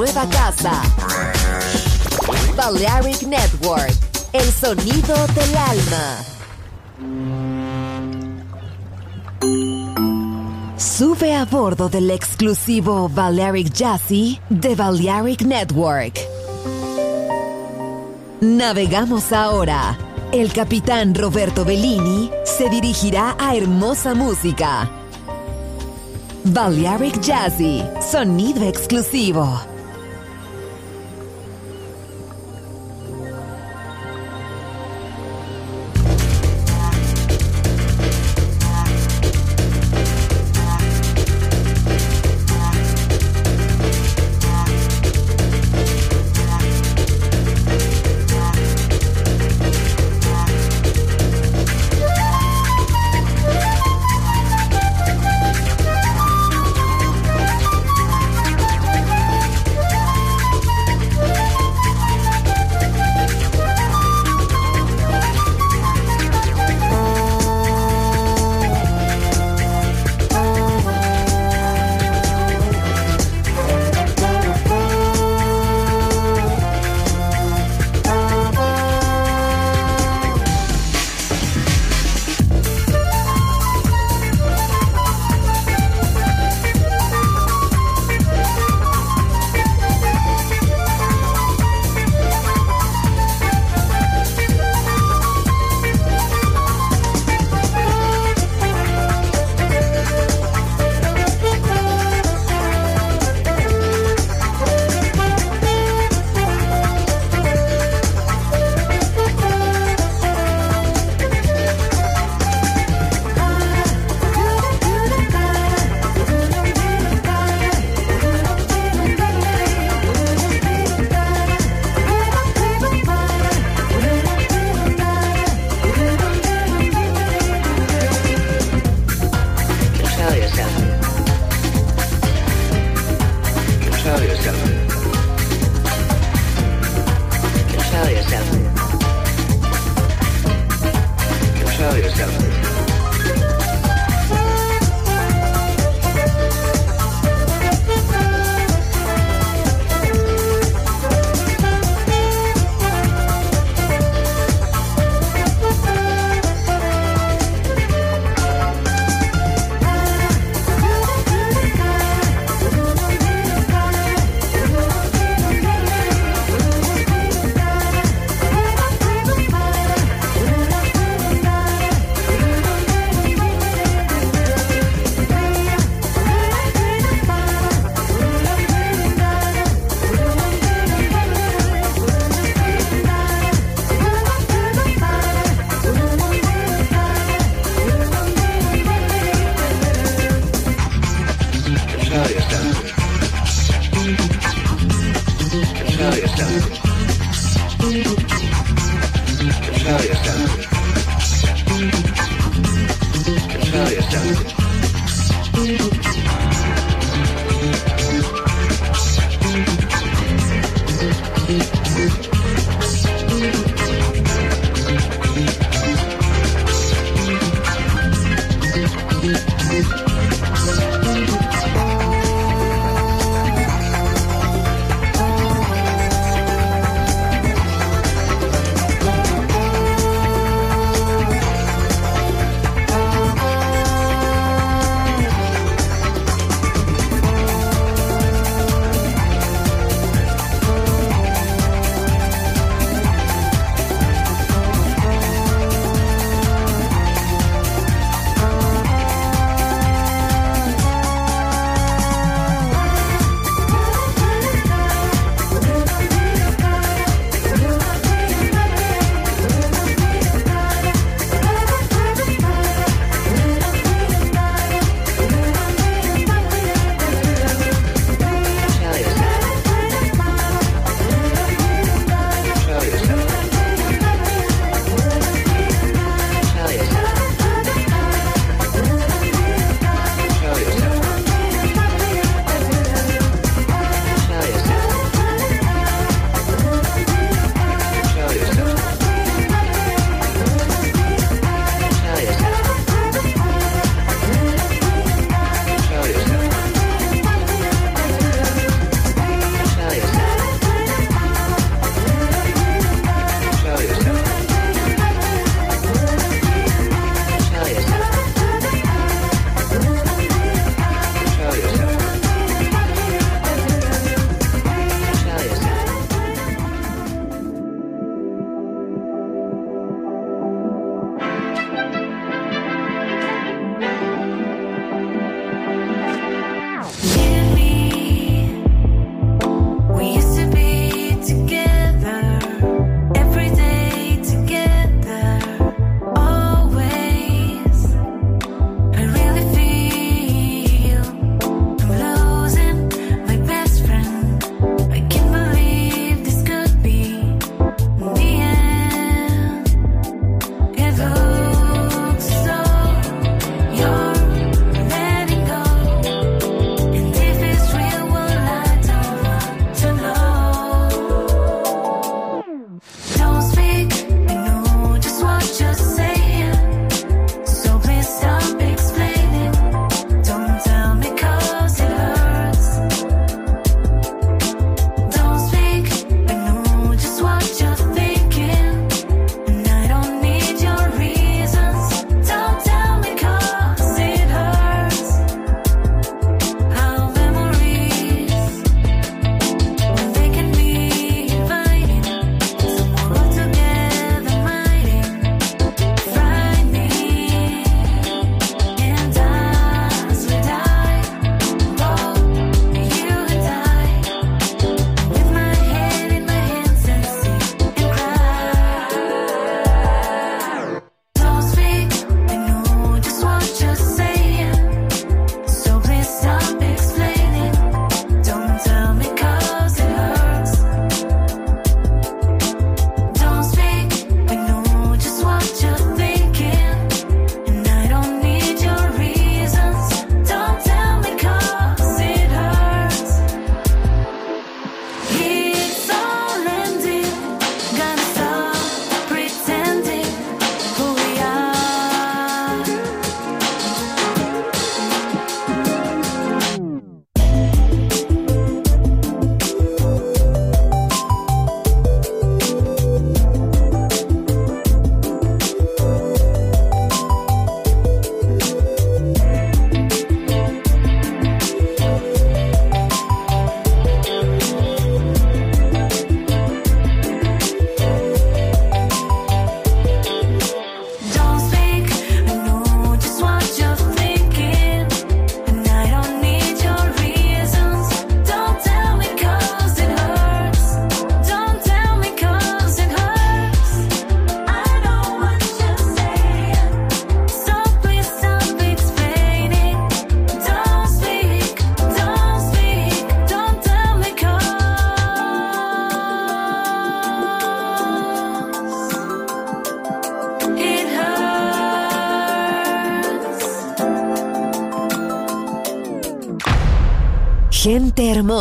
nueva casa. Balearic Network, el sonido del alma. Sube a bordo del exclusivo Balearic Jazzy de Balearic Network. Navegamos ahora. El capitán Roberto Bellini se dirigirá a hermosa música. Balearic Jazzy, sonido exclusivo.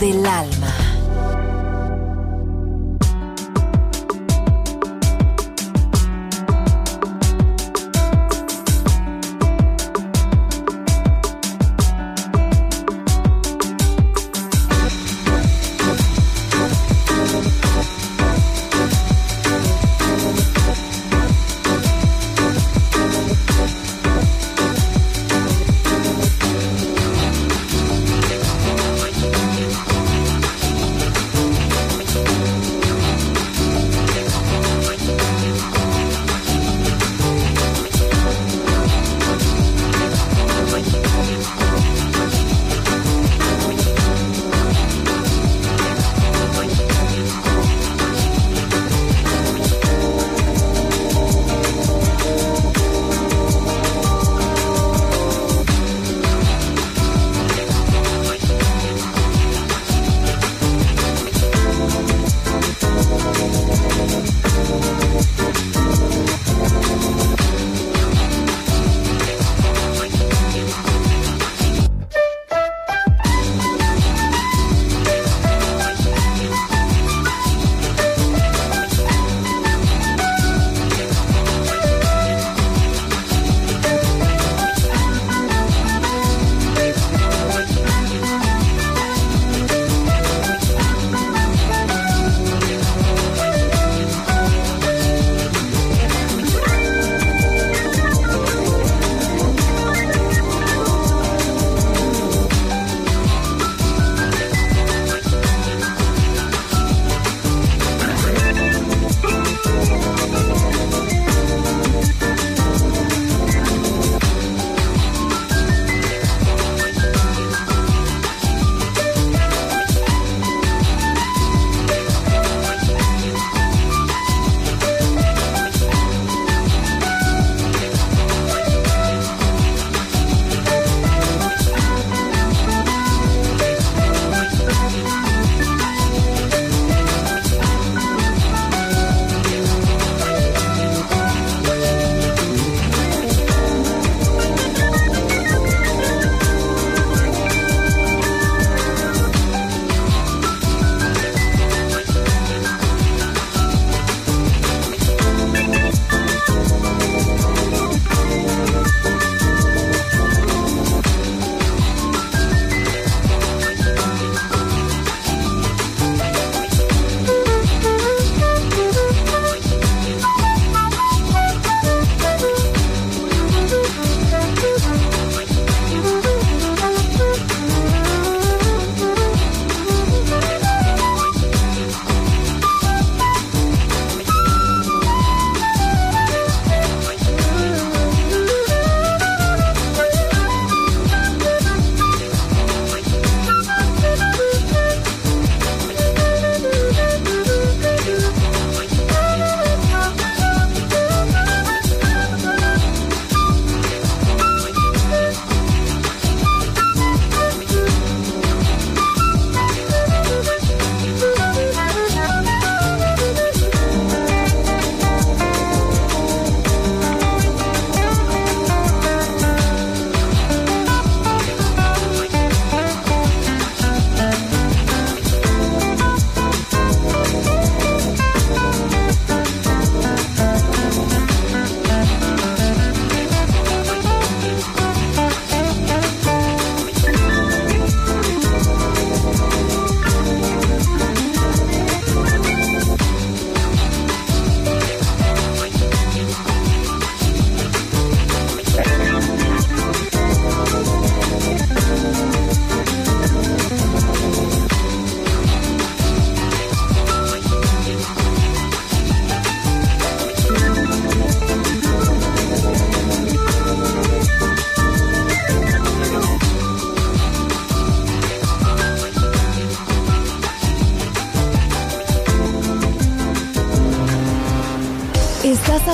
Del alma.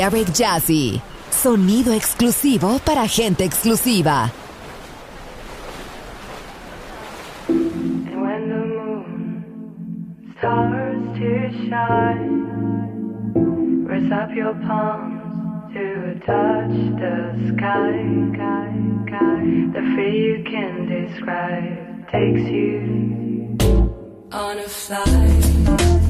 Balearic Jazzy. Sonido exclusivo para gente exclusiva. And when the moon starts to shine, raise up your palms to touch the sky. The fear you can describe takes you on a flight.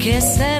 esquecer